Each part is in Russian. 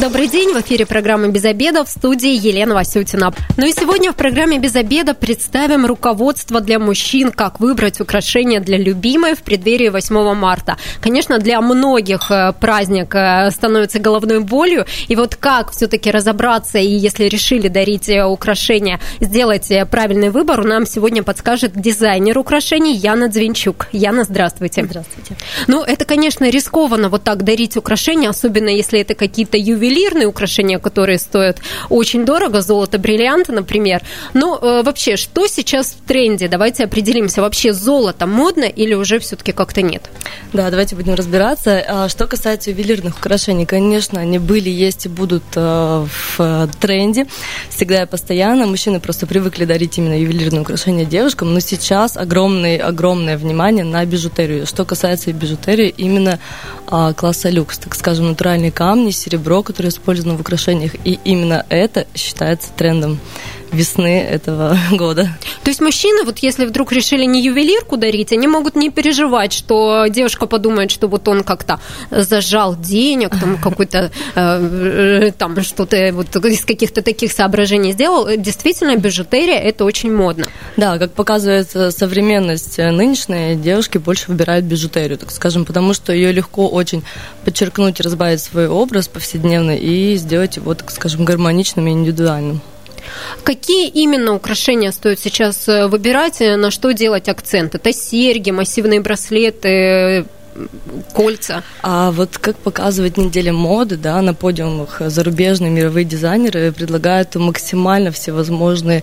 Добрый день, в эфире программы «Без обеда» в студии Елена Васютина. Ну и сегодня в программе «Без обеда» представим руководство для мужчин, как выбрать украшения для любимой в преддверии 8 марта. Конечно, для многих э, праздник э, становится головной болью, и вот как все-таки разобраться, и если решили дарить э, украшения, сделать правильный выбор, нам сегодня подскажет дизайнер украшений Яна Дзвенчук. Яна, здравствуйте. Здравствуйте. Ну, это, конечно, рискованно вот так дарить украшения, особенно если это какие-то ювелирные ювелирные украшения, которые стоят очень дорого, золото, бриллианты, например. Но э, вообще, что сейчас в тренде? Давайте определимся. Вообще золото модно или уже все-таки как-то нет? Да, давайте будем разбираться. А, что касается ювелирных украшений, конечно, они были, есть и будут э, в тренде. Всегда и постоянно. Мужчины просто привыкли дарить именно ювелирные украшения девушкам, но сейчас огромное, огромное внимание на бижутерию. Что касается бижутерии, именно а, класса люкс, так скажем, натуральные камни, серебро, которые использованы в украшениях. И именно это считается трендом весны этого года. То есть мужчины, вот если вдруг решили не ювелирку дарить, они могут не переживать, что девушка подумает, что вот он как-то зажал денег, там какой-то э, там что-то вот из каких-то таких соображений сделал. Действительно, бижутерия это очень модно. Да, как показывает современность нынешней, девушки больше выбирают бижутерию, так скажем, потому что ее легко очень подчеркнуть, разбавить свой образ повседневный и сделать его, так скажем, гармоничным и индивидуальным. Какие именно украшения стоит сейчас э, выбирать, э, на что делать акцент? Это серьги, массивные браслеты, кольца. А вот как показывает неделя моды, да, на подиумах зарубежные мировые дизайнеры предлагают максимально всевозможные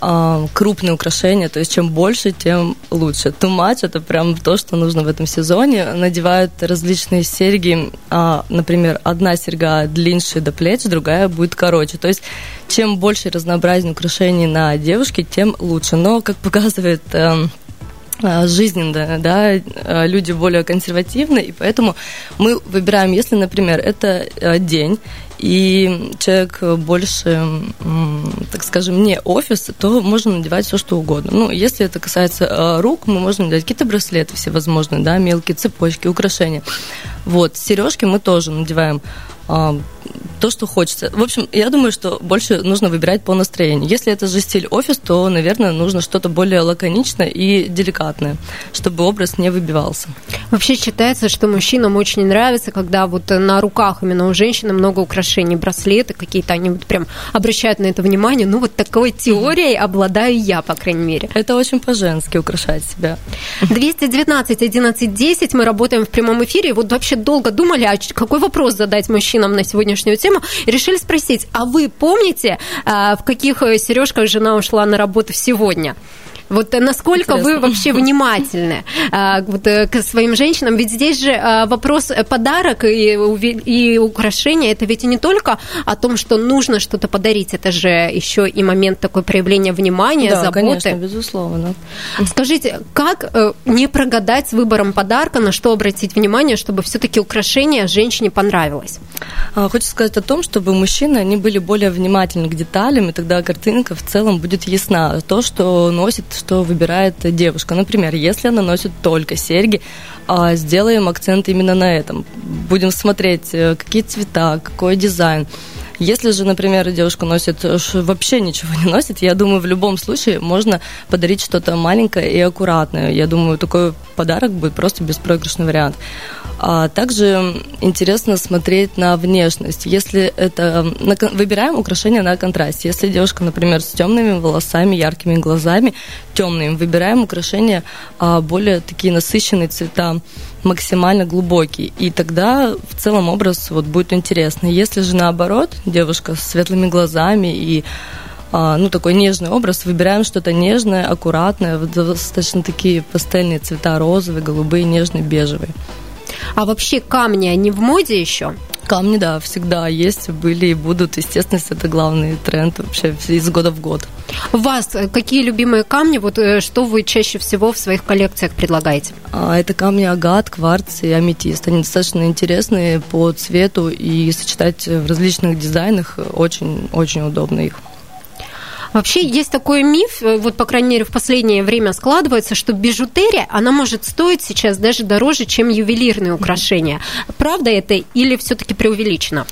а, крупные украшения, то есть чем больше, тем лучше. Much – это прям то, что нужно в этом сезоне. Надевают различные серьги, а, например, одна серьга длиннее до плеч, другая будет короче. То есть чем больше разнообразия украшений на девушке, тем лучше. Но, как показывает эм, а, жизненно, да, люди более консервативны, и поэтому мы выбираем, если, например, это э, день, и человек больше, так скажем, не офис, то можно надевать все, что угодно. Ну, если это касается э, рук, мы можем надевать какие-то браслеты всевозможные, да, мелкие цепочки, украшения. Вот, сережки мы тоже надеваем а, то, что хочется. В общем, я думаю, что больше нужно выбирать по настроению. Если это же стиль офис, то, наверное, нужно что-то более лаконичное и деликатное, чтобы образ не выбивался. Вообще считается, что мужчинам очень нравится, когда вот на руках именно у женщины много украшений, браслеты какие-то, они вот прям обращают на это внимание. Ну, вот такой теорией обладаю я, по крайней мере. Это очень по-женски украшать себя. 219 11 10 мы работаем в прямом эфире. Вот вообще долго думали, а какой вопрос задать мужчинам на сегодняшнюю тему, и решили спросить, а вы помните, а, в каких сережках жена ушла на работу сегодня? Вот насколько Интересно. вы вообще внимательны а, вот, э, к своим женщинам? Ведь здесь же а, вопрос подарок и, и украшения, это ведь не только о том, что нужно что-то подарить, это же еще и момент такой проявления внимания, да, заботы. конечно, безусловно. Скажите, как э, не прогадать с выбором подарка, на что обратить внимание, чтобы все-таки украшение женщине понравилось? А, хочется сказать о том, чтобы мужчины, они были более внимательны к деталям, и тогда картинка в целом будет ясна. То, что носит что выбирает девушка. Например, если она носит только серьги, а, сделаем акцент именно на этом. Будем смотреть, э, какие цвета, какой дизайн. Если же, например, девушка носит вообще ничего не носит, я думаю, в любом случае можно подарить что-то маленькое и аккуратное. Я думаю, такой подарок будет просто беспроигрышный вариант. А также интересно смотреть на внешность. Если это выбираем украшения на контрасте. Если девушка, например, с темными волосами, яркими глазами, темными, выбираем украшения а, более такие насыщенные цвета, максимально глубокие. И тогда в целом образ вот будет интересный. Если же наоборот, девушка с светлыми глазами и а, ну, такой нежный образ, выбираем что-то нежное, аккуратное, достаточно такие пастельные цвета, розовые, голубые, нежные, бежевые. А вообще камни, они в моде еще? Камни, да, всегда есть, были и будут. Естественно, это главный тренд вообще из года в год. У вас э, какие любимые камни? Вот э, что вы чаще всего в своих коллекциях предлагаете? А, это камни агат, кварц и аметист. Они достаточно интересные по цвету и сочетать в различных дизайнах очень-очень удобно их. Вообще есть такой миф, э, вот, по крайней мере, в последнее время складывается, что бижутерия, она может стоить сейчас даже дороже, чем ювелирные украшения. Правда это или все-таки преувеличено?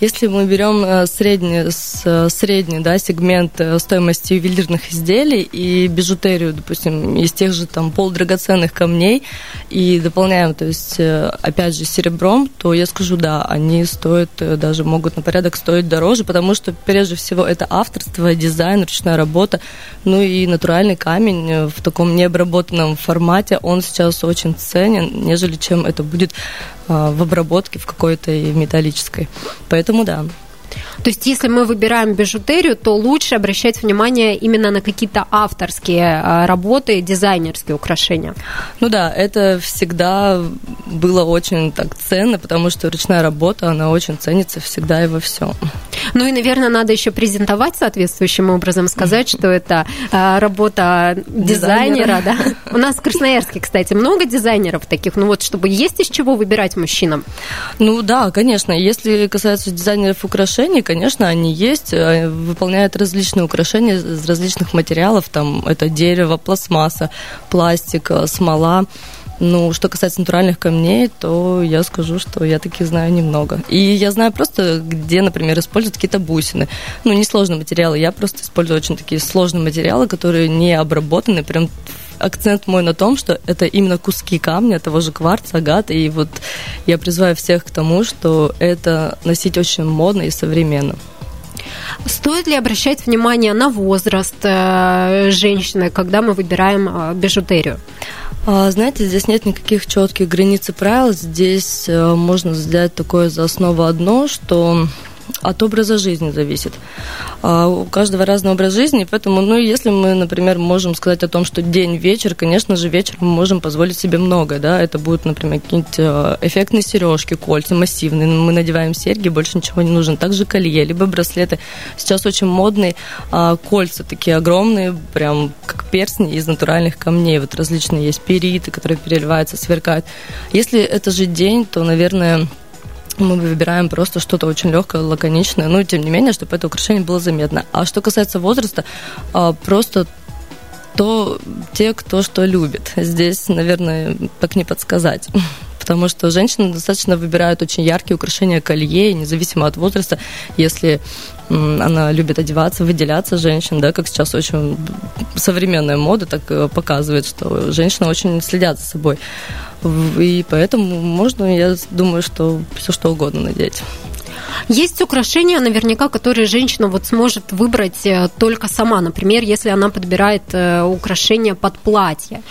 Если мы берем э, средний, э, средний да, сегмент стоимости ювелирных изделий и бижутерию, допустим, из тех же там полудрагоценных камней и дополняем, то есть, опять же, серебром, то я скажу, да, они стоят, даже могут на порядок стоить дороже, потому что, прежде всего, это авторство, дизайн, ручная работа. Ну и натуральный камень э, в таком необработанном формате, он сейчас очень ценен, нежели чем это будет э, в обработке в какой-то металлической. Поэтому да. То есть, если мы выбираем бижутерию, то лучше обращать внимание именно на какие-то авторские а, работы, дизайнерские украшения. Ну да, это всегда было очень так ценно, потому что ручная работа, она очень ценится всегда и во всем. Ну и, наверное, надо еще презентовать соответствующим образом, сказать, что это а, работа дизайнера. Да? У нас в Красноярске, кстати, много дизайнеров таких. Ну вот, чтобы есть из чего выбирать мужчинам. Ну да, конечно. Если касается дизайнеров украшений, конечно, они есть, э, выполняют различные украшения из различных материалов, там это дерево, пластмасса, пластик, э, смола. Ну, что касается натуральных камней, то я скажу, что я таких знаю немного. И я знаю просто, где, например, используют какие-то бусины. Ну, несложные материалы. Я просто использую очень такие сложные материалы, которые не обработаны. Прям акцент мой на том, что это именно куски камня, того же кварца, агата. И вот я призываю всех к тому, что это носить очень модно и современно. Стоит ли обращать внимание на возраст э, женщины, когда мы выбираем э, бижутерию? А, знаете, здесь нет никаких четких границ и правил. Здесь э, можно взять такое за основу одно, что от образа жизни зависит. А у каждого разный образ жизни, поэтому, ну, если мы, например, можем сказать о том, что день-вечер, конечно же, вечером мы можем позволить себе много, да, это будут, например, какие-нибудь э, эффектные сережки, кольца массивные, мы надеваем серьги, больше ничего не нужно, также колье, либо браслеты. Сейчас очень модные а, кольца такие огромные, прям как перстни из натуральных камней, вот различные есть периты, которые переливаются, сверкают. Если это же день, то, наверное, мы выбираем просто что-то очень легкое, лаконичное, но тем не менее, чтобы это украшение было заметно. А что касается возраста, а, просто то те, кто что любит. Здесь, наверное, так не подсказать. Потому что женщины достаточно выбирают очень яркие украшения колье, независимо от возраста, если она любит одеваться, выделяться женщин, да, как сейчас очень современная мода так э, показывает, что женщины очень следят за собой. И поэтому можно, я думаю, что все что угодно надеть. Есть украшения, наверняка, которые женщина вот сможет выбрать э, только сама. Например, если она подбирает э, украшения под платье.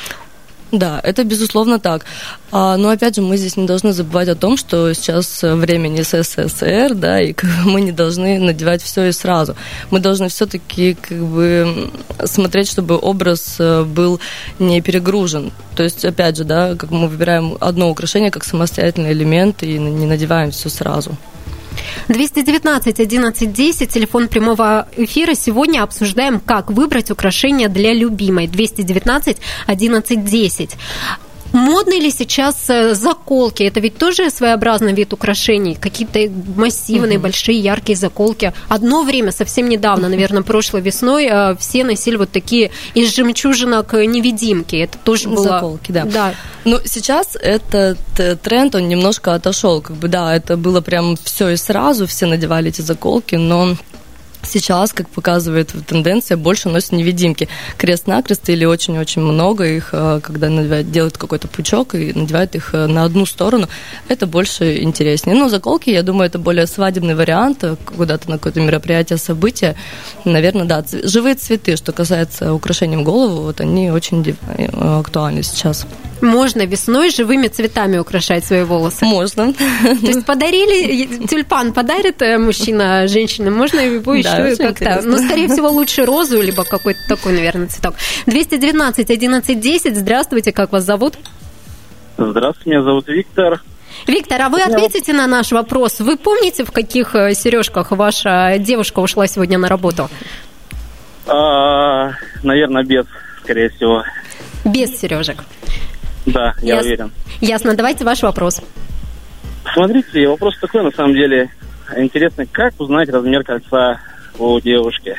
Да, это безусловно так. А, но опять же, мы здесь не должны забывать о том, что сейчас время не СССР, да, и мы не должны надевать все и сразу. Мы должны все-таки как бы смотреть, чтобы образ э, был не перегружен. То есть, опять же, да, как мы выбираем одно украшение как самостоятельный элемент и не надеваем все сразу. 219 11 10, телефон прямого эфира. Сегодня обсуждаем, как выбрать украшения для любимой. 219 11 10. Модны ли сейчас э, заколки? Это ведь тоже своеобразный вид украшений. Какие-то массивные, угу. большие, яркие заколки. Одно время, совсем недавно, наверное, прошлой весной, э, все носили вот такие из жемчужинок невидимки. Это тоже было... Заколки, да. да. Ну, сейчас этот тренд, он немножко отошел. Как бы, да, это было прям все и сразу, все надевали эти заколки, но Сейчас, как показывает тенденция, больше носят невидимки. Крест-накрест или очень-очень много их, э, когда надевают, делают какой-то пучок и надевают их э, на одну сторону, это больше интереснее. Но заколки, я думаю, это более свадебный вариант, э, куда-то на какое-то мероприятие, событие. Наверное, да. Живые цветы, что касается украшений в голову, вот они очень актуальны сейчас. Можно весной живыми цветами украшать свои волосы? Можно. То есть подарили, тюльпан подарит мужчина женщине, можно его еще да, как-то. Ну, скорее всего, лучше розу, либо какой-то такой, наверное, цветок. 219 11 10. Здравствуйте, как вас зовут? Здравствуйте, меня зовут Виктор. Виктор, а вы ответите на наш вопрос. Вы помните, в каких э, сережках ваша девушка ушла сегодня на работу? А, наверное, без, скорее всего. Без сережек. Да, я Яс... уверен. Ясно. Давайте ваш вопрос. Смотрите, вопрос такой, на самом деле. Интересно, как узнать размер кольца у девушки?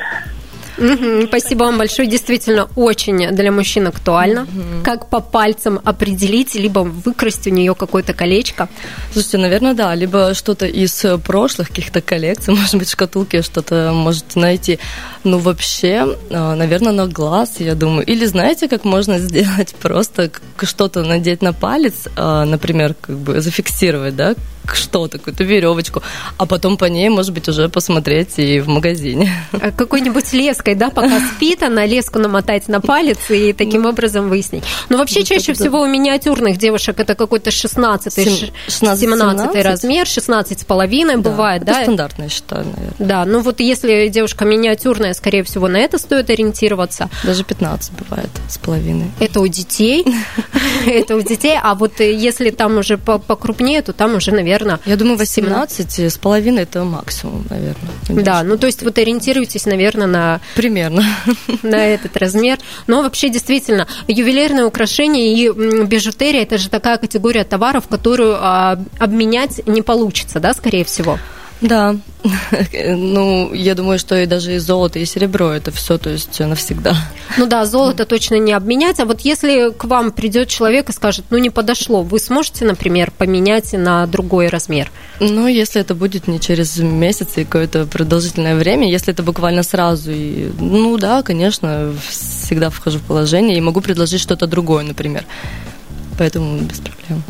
Угу, спасибо вам большое. Действительно, очень для мужчин актуально. Угу. Как по пальцам определить, либо выкрасть у нее какое-то колечко? Слушайте, наверное, да. Либо что-то из прошлых каких-то коллекций, может быть, шкатулки что-то можете найти. Ну, вообще, а, наверное, на глаз, я думаю. Или знаете, как можно сделать? Просто что-то надеть на палец, а, например, как бы зафиксировать, да, что-то, какую-то веревочку, а потом по ней, может быть, уже посмотреть и в магазине. А какой-нибудь леской, да, пока спит, она леску намотать на палец и таким ну, образом выяснить. Но вообще ну, чаще всего у миниатюрных девушек это какой-то 16 17 размер, 16 с половиной бывает, да? стандартно, я считаю, наверное. Да, ну вот если девушка миниатюрная, скорее всего, на это стоит ориентироваться. Даже 15 бывает с половиной. Это у детей, это у детей, а вот если там уже покрупнее, то там уже, наверное, наверное... Я думаю, 18 с половиной это максимум, наверное. Да, ну то есть вот ориентируйтесь, наверное, на... Примерно. На этот размер. Но вообще, действительно, ювелирные украшения и бижутерия – это же такая категория товаров, которую а, обменять не получится, да, скорее всего? Да, ну, я думаю, что и даже и золото, и серебро это все, то есть навсегда. Ну да, золото точно не обменять. А вот если к вам придет человек и скажет, ну не подошло, вы сможете, например, поменять на другой размер? Ну, если это будет не через месяц и какое-то продолжительное время, если это буквально сразу, и, ну да, конечно, всегда вхожу в положение и могу предложить что-то другое, например. Поэтому без проблем.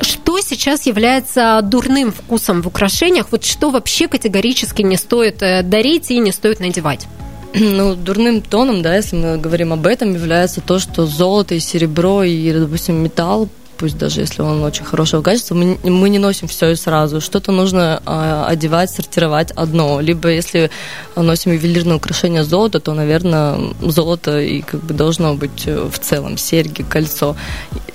Что сейчас является дурным вкусом в украшениях? Вот что вообще категорически не стоит э, дарить и не стоит надевать? Ну, дурным тоном, да, если мы говорим об этом, является то, что золото и серебро и, допустим, металл пусть даже если он очень хорошего качества, мы, мы не носим все и сразу. Что-то нужно э, одевать, сортировать одно. Либо если носим ювелирное украшение золота, то, наверное, золото и как бы должно быть э, в целом серьги, кольцо.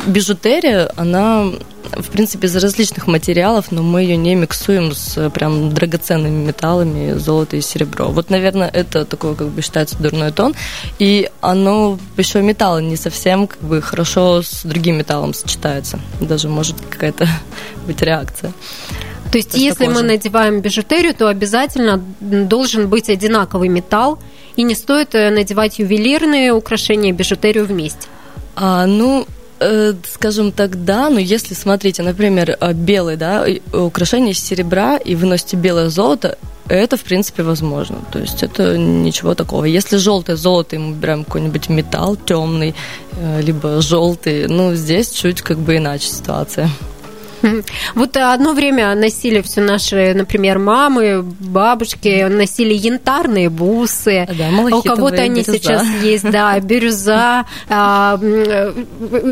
Бижутерия, она в принципе, из различных материалов, но мы ее не миксуем с прям драгоценными металлами, золото и серебро. Вот, наверное, это такой, как бы, считается дурной тон. И оно, еще металл не совсем, как бы, хорошо с другим металлом сочетается. Даже может какая-то быть реакция. То есть, если мы надеваем бижутерию, то обязательно должен быть одинаковый металл, и не стоит э, надевать ювелирные украшения и бижутерию вместе. А, ну, Э, скажем так, да, но если, смотрите, например, э, белый, да, украшение из серебра, и вы носите белое золото, это, в принципе, возможно. То есть это ничего такого. Если желтое золото, и мы берем какой-нибудь металл темный, э, либо желтый, ну, здесь чуть как бы иначе ситуация. Вот одно время носили все наши, например, мамы, бабушки, носили янтарные бусы. Да, у кого-то они бирюза. сейчас есть, да, бирюза, а,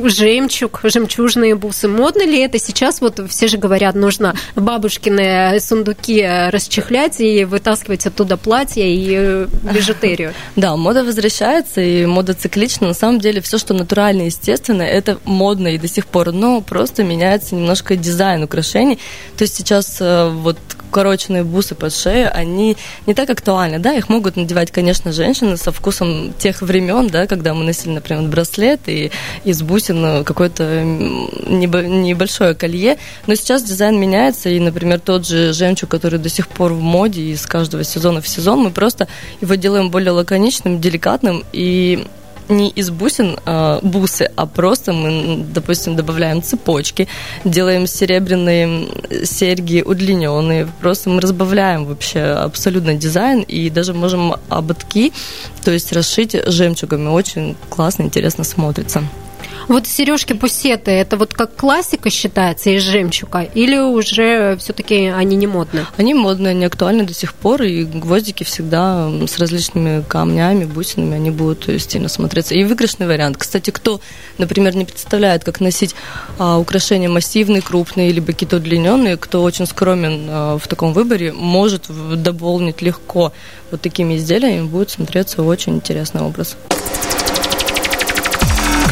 жемчуг, жемчужные бусы. Модно ли это сейчас? Вот все же говорят, нужно бабушкины сундуки расчехлять и вытаскивать оттуда платья и э, бижутерию. Да, мода возвращается, и мода циклична. На самом деле, все, что натурально и естественно, это модно и до сих пор, но просто меняется немножко дизайн украшений. То есть сейчас э, вот укороченные бусы под шею, они не так актуальны, да, их могут надевать, конечно, женщины со вкусом тех времен, да, когда мы носили, например, браслет и из бусин какое-то небольшое колье, но сейчас дизайн меняется, и, например, тот же жемчуг, который до сих пор в моде, и с каждого сезона в сезон мы просто его делаем более лаконичным, деликатным, и не из бусин э, бусы, а просто мы, допустим, добавляем цепочки, делаем серебряные серьги удлиненные, просто мы разбавляем вообще абсолютно дизайн и даже можем ободки, то есть расшить жемчугами. Очень классно, интересно смотрится. Вот сережки пусеты, это вот как классика считается из жемчуга, или уже все-таки они не модны? Они модные, они актуальны до сих пор, и гвоздики всегда с различными камнями, бусинами, они будут стильно смотреться. И выигрышный вариант. Кстати, кто, например, не представляет, как носить а, украшения массивные, крупные, либо какие-то удлиненные, кто очень скромен а, в таком выборе, может дополнить легко вот такими изделиями, будет смотреться очень интересный образ.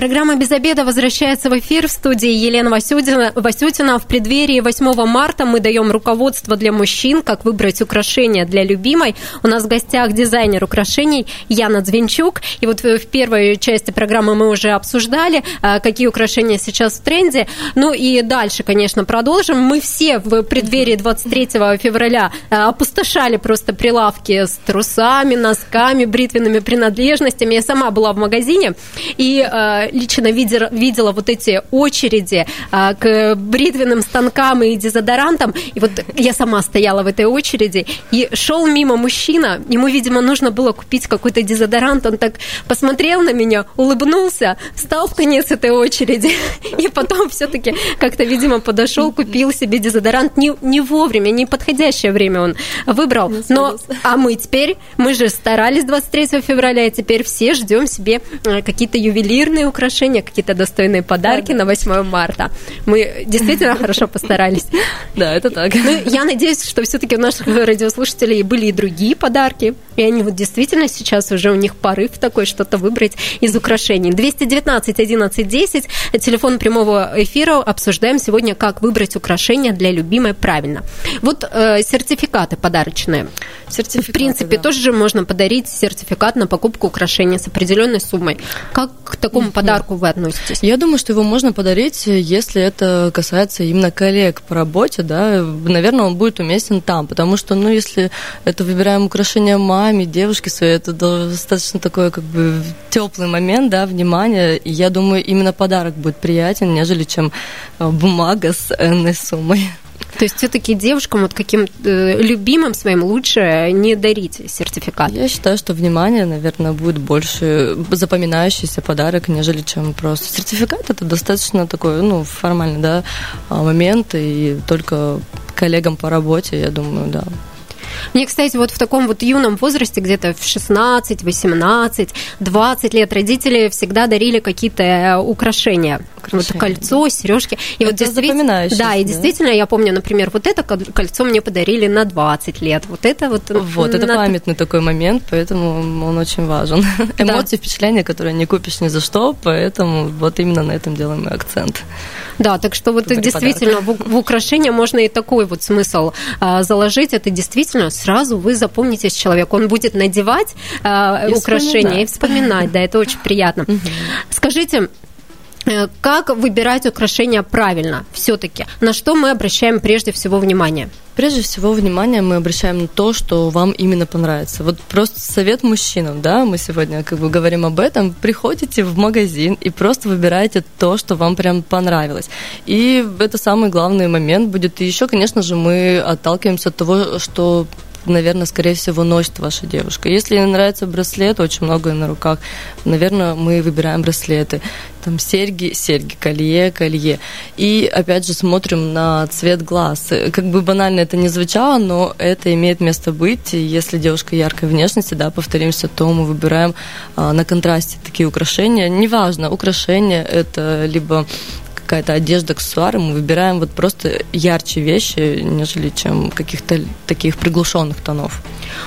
Программа «Без обеда» возвращается в эфир в студии Елена Васютина. Васютина. В преддверии 8 марта мы даем руководство для мужчин, как выбрать украшения для любимой. У нас в гостях дизайнер украшений Яна Звенчук. И вот в первой части программы мы уже обсуждали, а, какие украшения сейчас в тренде. Ну и дальше, конечно, продолжим. Мы все в преддверии 23 февраля а, опустошали просто прилавки с трусами, носками, бритвенными принадлежностями. Я сама была в магазине и лично видела, видела вот эти очереди а, к бритвенным станкам и дезодорантам. И вот я сама стояла в этой очереди, и шел мимо мужчина, ему, видимо, нужно было купить какой-то дезодорант, он так посмотрел на меня, улыбнулся, встал в конец этой очереди, и потом все-таки как-то, видимо, подошел, купил себе дезодорант. Не, не вовремя, не подходящее время он выбрал. Но, а мы теперь, мы же старались 23 февраля, и теперь все ждем себе э, какие-то ювелирные украшения, какие-то достойные подарки на 8 марта. Мы действительно хорошо постарались. Да, это так. Ну, я надеюсь, что все-таки у наших радиослушателей были и другие подарки, и они вот действительно сейчас уже у них порыв такой, что-то выбрать из украшений. 219 11 10, телефон прямого эфира. Обсуждаем сегодня, как выбрать украшения для любимой правильно. Вот э, сертификаты подарочные. Сертификаты, в принципе, да. тоже же можно подарить сертификат на покупку украшения с определенной суммой. Как к такому подарку вы относитесь? Я думаю, что его можно подарить, если это касается именно коллег по работе, да, наверное, он будет уместен там, потому что, ну, если это выбираем украшение маме, девушке своей, это достаточно такой, как бы, теплый момент, да, внимание, и я думаю, именно подарок будет приятен, нежели чем э, бумага с энной суммой. То есть все-таки девушкам вот каким э, любимым своим лучше не дарить сертификат? Я считаю, что внимание, наверное, будет больше запоминающийся подарок, нежели чем просто сертификат. Это достаточно такой, ну, формальный, да, а, момент, и только коллегам по работе, я думаю, да, мне, кстати, вот в таком вот юном возрасте, где-то в 16, 18, 20 лет, родители всегда дарили какие-то э, украшения. украшения. Вот кольцо, сережки. И это вот действительно, да, и действительно, я помню, например, вот это кольцо мне подарили на 20 лет. Вот это вот. Вот, это памятный такой момент, поэтому он очень важен. Эмоции, впечатления, которые не купишь ни за что, поэтому вот именно на этом делаем акцент. Да, так что вот действительно в, в украшения можно и такой вот смысл а, заложить. Это действительно сразу вы запомните человека. Он будет надевать а, и украшения и вспоминать. Да, это очень приятно. Скажите, э, как выбирать украшения правильно все-таки? На что мы обращаем прежде всего внимание? Прежде всего, внимание мы обращаем на то, что вам именно понравится. Вот просто совет мужчинам, да, мы сегодня как бы говорим об этом. Приходите в магазин и просто выбираете то, что вам прям понравилось. И это самый главный момент будет. И еще, конечно же, мы отталкиваемся от того, что наверное, скорее всего, носит ваша девушка. Если ей нравится браслет, очень много на руках, наверное, мы выбираем браслеты. Там серьги, серьги, колье, колье. И, опять же, смотрим на цвет глаз. Как бы банально это не звучало, но это имеет место быть. Если девушка яркой внешности, да, повторимся, то мы выбираем а, на контрасте такие украшения. Неважно, украшения это либо какая-то одежда, аксессуары, мы выбираем вот просто ярче вещи, нежели чем каких-то таких приглушенных тонов.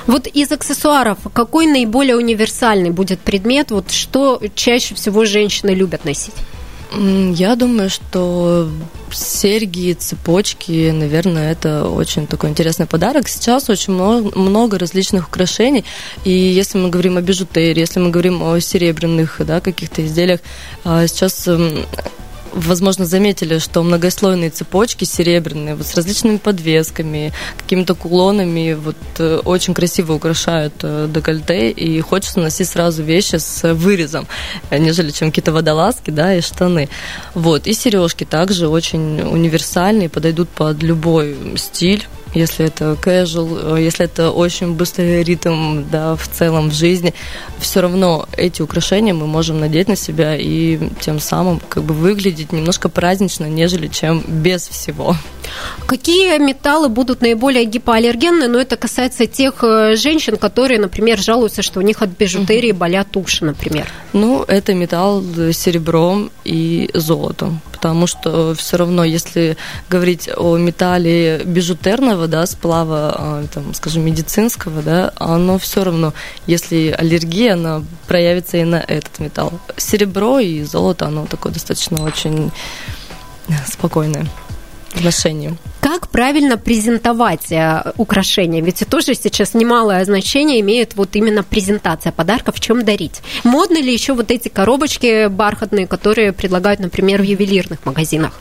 Вот из аксессуаров какой наиболее универсальный будет предмет? Вот что чаще всего женщины любят носить? Я думаю, что серьги, цепочки, наверное, это очень такой интересный подарок. Сейчас очень много, различных украшений. И если мы говорим о бижутерии, если мы говорим о серебряных да, каких-то изделиях, а, сейчас возможно, заметили, что многослойные цепочки серебряные, вот с различными подвесками, какими-то кулонами, вот э, очень красиво украшают э, декольте, и хочется носить сразу вещи с вырезом, нежели чем какие-то водолазки, да, и штаны. Вот, и сережки также очень универсальные, подойдут под любой стиль, если это casual, э, если это очень быстрый ритм, да, в целом в жизни, все равно эти украшения мы можем надеть на себя и тем самым как бы выглядеть немножко празднично, нежели чем без всего. Какие металлы будут наиболее гипоаллергенны? Но это касается тех э, женщин, которые, например, жалуются, что у них от бижутерии болят уши, например. Ну, это металл серебром и золотом потому что все равно, если говорить о металле бижутерного, да, сплава, а, там, скажем, медицинского, да, оно все равно, если аллергия, она проявится и на этот металл. Серебро и золото, оно такое достаточно очень спокойное отношению. Как правильно презентовать э, украшения? Ведь тоже сейчас немалое значение имеет вот именно презентация подарков, в чем дарить. Модны ли еще вот эти коробочки бархатные, которые предлагают, например, в ювелирных магазинах?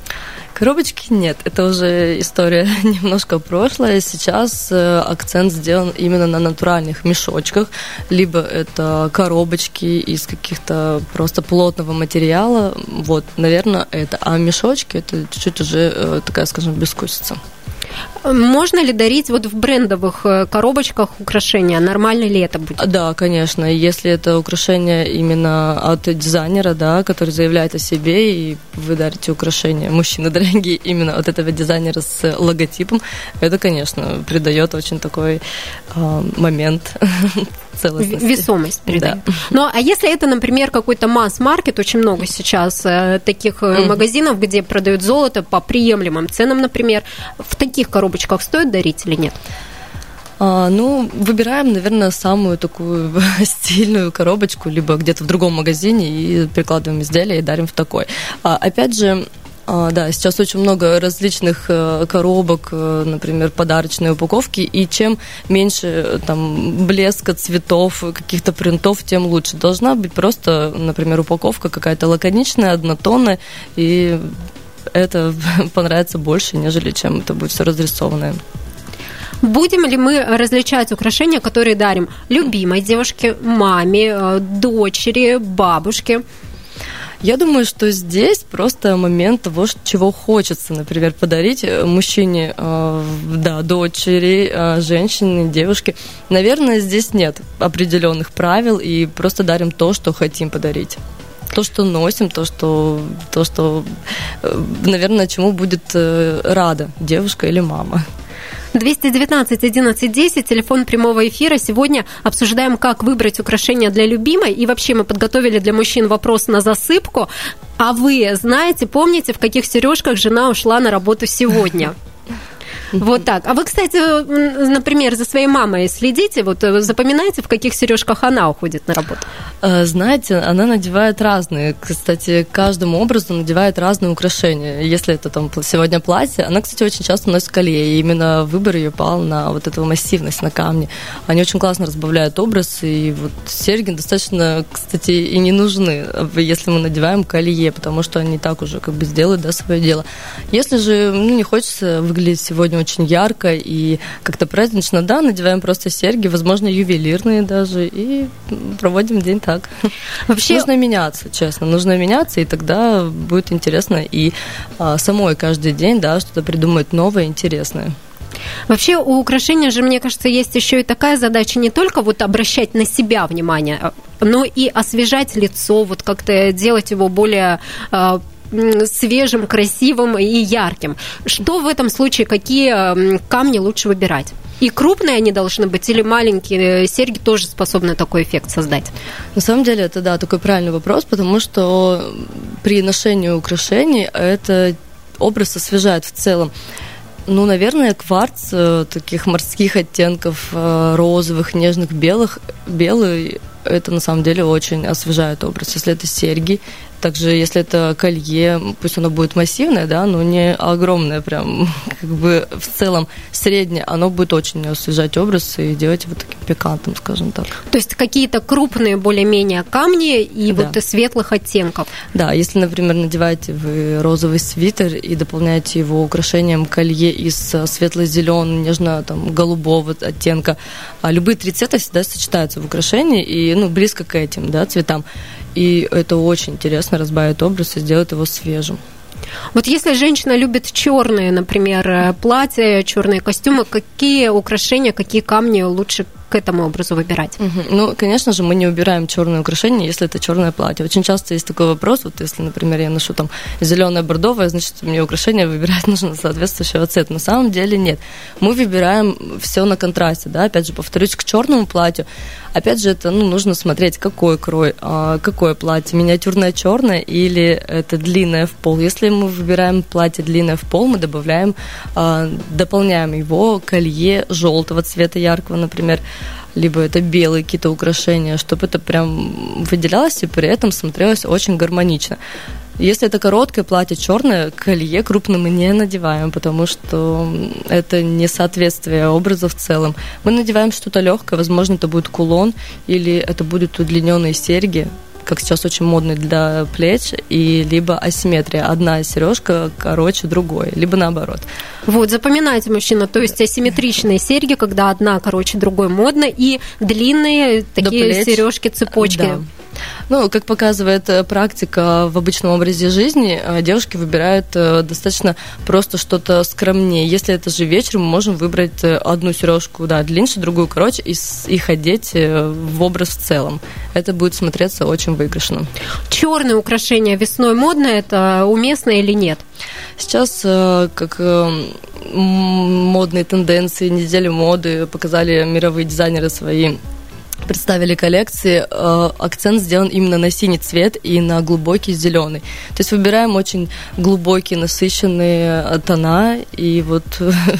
Коробочки нет, это уже история немножко прошлая. Сейчас э, акцент сделан именно на натуральных мешочках, либо это коробочки из каких-то просто плотного материала. Вот, наверное, это. А мешочки это чуть-чуть уже э, такая, скажем, бескусица. Можно ли дарить вот в брендовых э, коробочках украшения? Нормально ли это будет? Да, конечно. Если это украшение именно от дизайнера, да, который заявляет о себе, и вы дарите украшения, мужчины дорогие, именно от этого дизайнера с логотипом, это, конечно, придает очень такой э, момент целостности. Весомость передает. Да. Ну, а если это, например, какой-то масс-маркет, очень много сейчас э, таких mm-hmm. магазинов, где продают золото по приемлемым ценам, например, в таких коробочках стоит дарить или нет? А, ну, выбираем, наверное, самую такую стильную коробочку, либо где-то в другом магазине и прикладываем изделие и дарим в такой. А, опять же, а, да, сейчас очень много различных э, коробок, э, например, подарочной упаковки, и чем меньше э, там блеска, цветов, каких-то принтов, тем лучше. Должна быть просто, например, упаковка какая-то лаконичная, однотонная, и это понравится больше, нежели чем это будет все разрисованное. Будем ли мы различать украшения, которые дарим любимой девушке, маме, дочери, бабушке? Я думаю, что здесь просто момент того, чего хочется, например, подарить э, мужчине, э, да, дочери, э, женщине, девушке. Наверное, здесь нет определенных правил и просто дарим то, что хотим подарить то, что носим, то, что, то, что наверное, чему будет рада девушка или мама. 219 11 10, телефон прямого эфира. Сегодня обсуждаем, как выбрать украшения для любимой. И вообще мы подготовили для мужчин вопрос на засыпку. А вы знаете, помните, в каких сережках жена ушла на работу сегодня? Вот так. А вы, кстати, например, за своей мамой следите, вот э, запоминаете, в каких сережках она уходит на работу? Э, знаете, она надевает разные. Кстати, каждому образу надевает разные украшения. Если это там сегодня платье, она, кстати, очень часто носит колье, и именно выбор ее пал на вот эту массивность, на камни. Они очень классно разбавляют образ, и вот серьги достаточно, кстати, и не нужны, если мы надеваем колье, потому что они так уже как бы сделают, да, свое дело. Если же ну, не хочется выглядеть сегодня очень ярко и как-то празднично, да, надеваем просто серьги, возможно, ювелирные даже, и проводим день так. Вообще... Нужно меняться, честно, нужно меняться, и тогда будет интересно и а, самой каждый день, да, что-то придумать новое, интересное. Вообще у украшения же, мне кажется, есть еще и такая задача не только вот обращать на себя внимание, а, но и освежать лицо, вот как-то делать его более а, свежим, красивым и ярким. Что в этом случае, какие камни лучше выбирать? И крупные они должны быть, или маленькие серьги тоже способны такой эффект создать? На самом деле, это, да, такой правильный вопрос, потому что при ношении украшений это образ освежает в целом. Ну, наверное, кварц э, таких морских оттенков, э, розовых, нежных, белых, белый, это на самом деле очень освежает образ. Если это серьги, также, если это колье, пусть оно будет массивное, да, но не огромное, прям как бы в целом среднее, оно будет очень освежать образ и делать его таким пикантным, скажем так. То есть какие-то крупные более-менее камни и да. вот светлых оттенков. Да, если, например, надеваете вы розовый свитер и дополняете его украшением колье из светло-зеленого, нежно там голубого оттенка, а любые три цвета всегда сочетаются в украшении и ну, близко к этим да, цветам. И это очень интересно разбавит образ и сделает его свежим. Вот если женщина любит черные, например, платья, черные костюмы, какие украшения, какие камни лучше к этому образу выбирать? Угу. Ну, конечно же, мы не убираем черное украшение, если это черное платье. Очень часто есть такой вопрос, вот если, например, я ношу там зеленое бордовое, значит, мне украшение выбирать нужно соответствующего цвета. На самом деле нет. Мы выбираем все на контрасте, да, опять же, повторюсь, к черному платью. Опять же, это ну, нужно смотреть, какой крой, а, какое платье, миниатюрное черное или это длинное в пол. Если мы выбираем платье длинное в пол, мы добавляем, а, дополняем его колье желтого цвета яркого, например, либо это белые какие-то украшения, чтобы это прям выделялось и при этом смотрелось очень гармонично. Если это короткое платье черное, колье крупно мы не надеваем, потому что это не соответствие образа в целом. Мы надеваем что-то легкое, возможно, это будет кулон или это будут удлиненные серьги, как сейчас очень модный для плеч, и либо асимметрия. Одна сережка короче другой, либо наоборот. Вот, запоминайте, мужчина, то есть асимметричные серьги, когда одна короче другой модно, и длинные такие сережки, цепочки. Да. Ну, как показывает э, практика в обычном образе жизни, э, девушки выбирают э, достаточно просто что-то скромнее. Если это же вечер, мы можем выбрать одну сережку, да, длиннее, другую короче, и их одеть в образ в целом. Это будет смотреться очень выигрышно. Черные украшения весной модно, это уместно или нет? Сейчас, как модные тенденции, недели моды показали мировые дизайнеры свои представили коллекции, э, акцент сделан именно на синий цвет и на глубокий зеленый. То есть выбираем очень глубокие, насыщенные э, тона и вот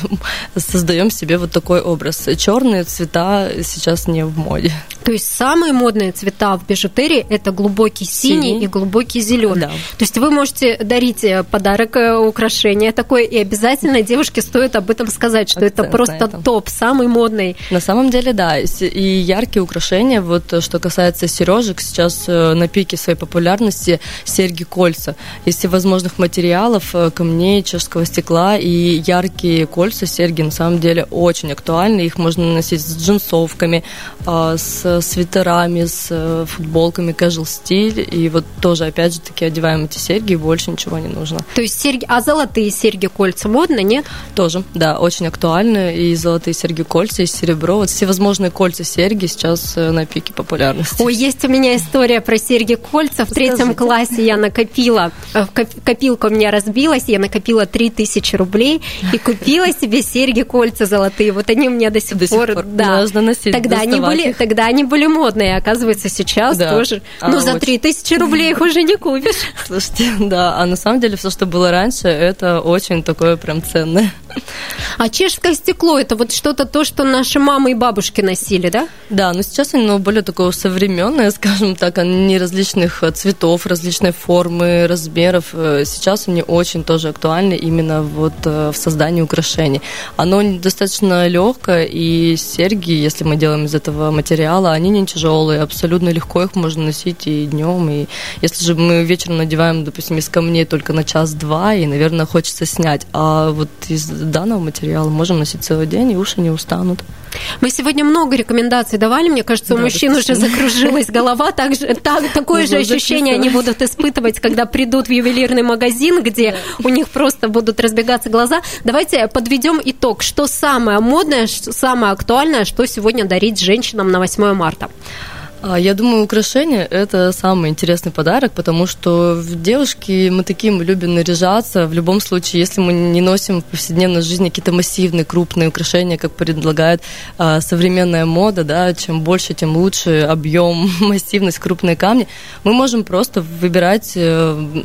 создаем себе вот такой образ. Черные цвета сейчас не в моде. То есть самые модные цвета в бижутерии это глубокий синий, синий. и глубокий зеленый. Да. То есть вы можете дарить э, подарок, украшение такое, и обязательно девушке стоит об этом сказать, что Акцент это просто топ, самый модный. На самом деле, да, и яркие украшения. Вот э, что касается сережек, сейчас э, на пике своей популярности серьги-кольца. Из всевозможных материалов, э, камней, чешского стекла и яркие кольца, серьги на самом деле очень актуальны. Их можно носить с джинсовками, а, с свитерами, с футболками, casual стиль. И вот тоже, опять же таки, одеваем эти серьги, и больше ничего не нужно. То есть серьги, а золотые серьги-кольца модно, нет? Тоже, да, очень актуальны. И золотые серьги-кольца, и серебро. Вот всевозможные кольца-серьги сейчас сейчас э, на пике популярности. Ой, есть у меня история про серьги кольца. В третьем классе я накопила, э, копилка у меня разбилась, я накопила 3000 рублей и купила себе серьги кольца золотые. Вот они у меня до сих, до пор, сих пор. Да. Можно носить, тогда они были, тогда они были модные, оказывается, сейчас да. тоже. А, ну, за 3000 рублей их уже не купишь. Слушайте, да, а на самом деле все, что было раньше, это очень такое прям ценное. А чешское стекло, это вот что-то то, что наши мамы и бабушки носили, да? Да, но сейчас оно более такое современное, скажем так, они различных цветов, различной формы, размеров. Э, сейчас они очень тоже актуальны именно вот э, в создании украшений. Оно достаточно легкое, и серьги, если мы делаем из этого материала, они не тяжелые, абсолютно легко их можно носить и днем, и если же мы вечером надеваем, допустим, из камней только на час-два, и, наверное, хочется снять, а вот из данного материала можем носить целый день, и уши не устанут. Мы сегодня много рекомендаций давали. Мне кажется, у да, мужчин уже закружилась голова. Так же, так, такое же ощущение они будут испытывать, когда придут в ювелирный магазин, где у них просто будут разбегаться глаза. Давайте подведем итог. Что самое модное, самое актуальное, что сегодня дарить женщинам на 8 марта? А, я думаю, украшения – это самый интересный подарок, потому что девушки, мы такие, мы любим наряжаться. В любом случае, если мы не носим в повседневной жизни какие-то массивные, крупные украшения, как предлагает а, современная мода, да, чем больше, тем лучше объем, массивность, крупные камни, мы можем просто выбирать э,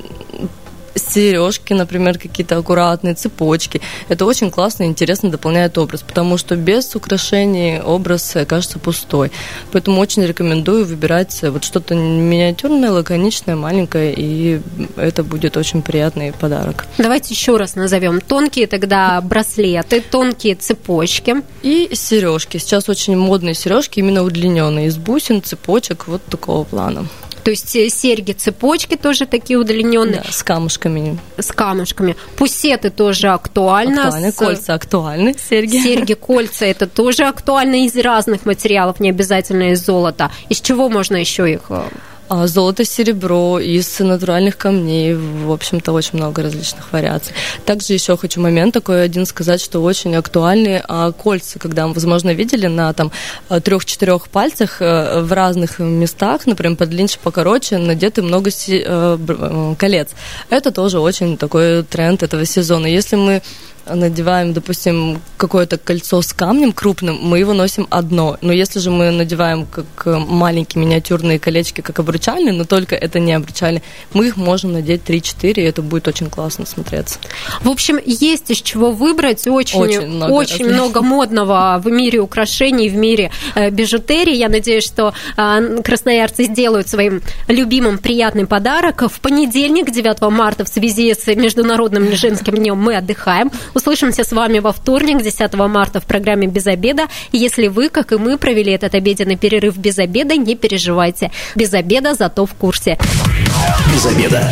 сережки, например, какие-то аккуратные, цепочки. Это очень классно и интересно дополняет образ, потому что без украшений образ кажется пустой. Поэтому очень рекомендую выбирать вот что-то миниатюрное, лаконичное, маленькое, и это будет очень приятный подарок. Давайте еще раз назовем. Тонкие тогда браслеты, тонкие цепочки. И сережки. Сейчас очень модные сережки, именно удлиненные, из бусин, цепочек, вот такого плана. То есть э, серьги, цепочки тоже такие удлиненные. Да, с камушками. С камушками. Пусеты тоже актуально. Актуальны, с... кольца актуальны, серьги. Серьги, кольца, это тоже актуально из разных материалов, не обязательно из золота. Из чего можно еще их э, золото, серебро из натуральных камней, в общем-то, очень много различных вариаций. Также еще хочу момент такой один сказать, что очень актуальны а, кольца, когда, возможно, видели на там трех-четырех пальцах э, в разных местах, например, подлиннее, покороче, надеты много э, э, колец. Это тоже очень такой тренд этого сезона. Если мы надеваем, допустим, какое-то кольцо с камнем крупным, мы его носим одно. Но если же мы надеваем как маленькие миниатюрные колечки, как обручальные, но только это не обручальные, мы их можем надеть 3-4, и это будет очень классно смотреться. В общем, есть из чего выбрать. Очень, очень, много, очень много модного в мире украшений, в мире э, бижутерии. Я надеюсь, что э, красноярцы сделают своим любимым приятный подарок. В понедельник, 9 марта, в связи с Международным женским днем мы отдыхаем. Услышимся с вами во вторник, 10 марта в программе «Без обеда». Если вы, как и мы, провели этот обеденный перерыв без обеда, не переживайте. Без обеда, зато в курсе. Без обеда.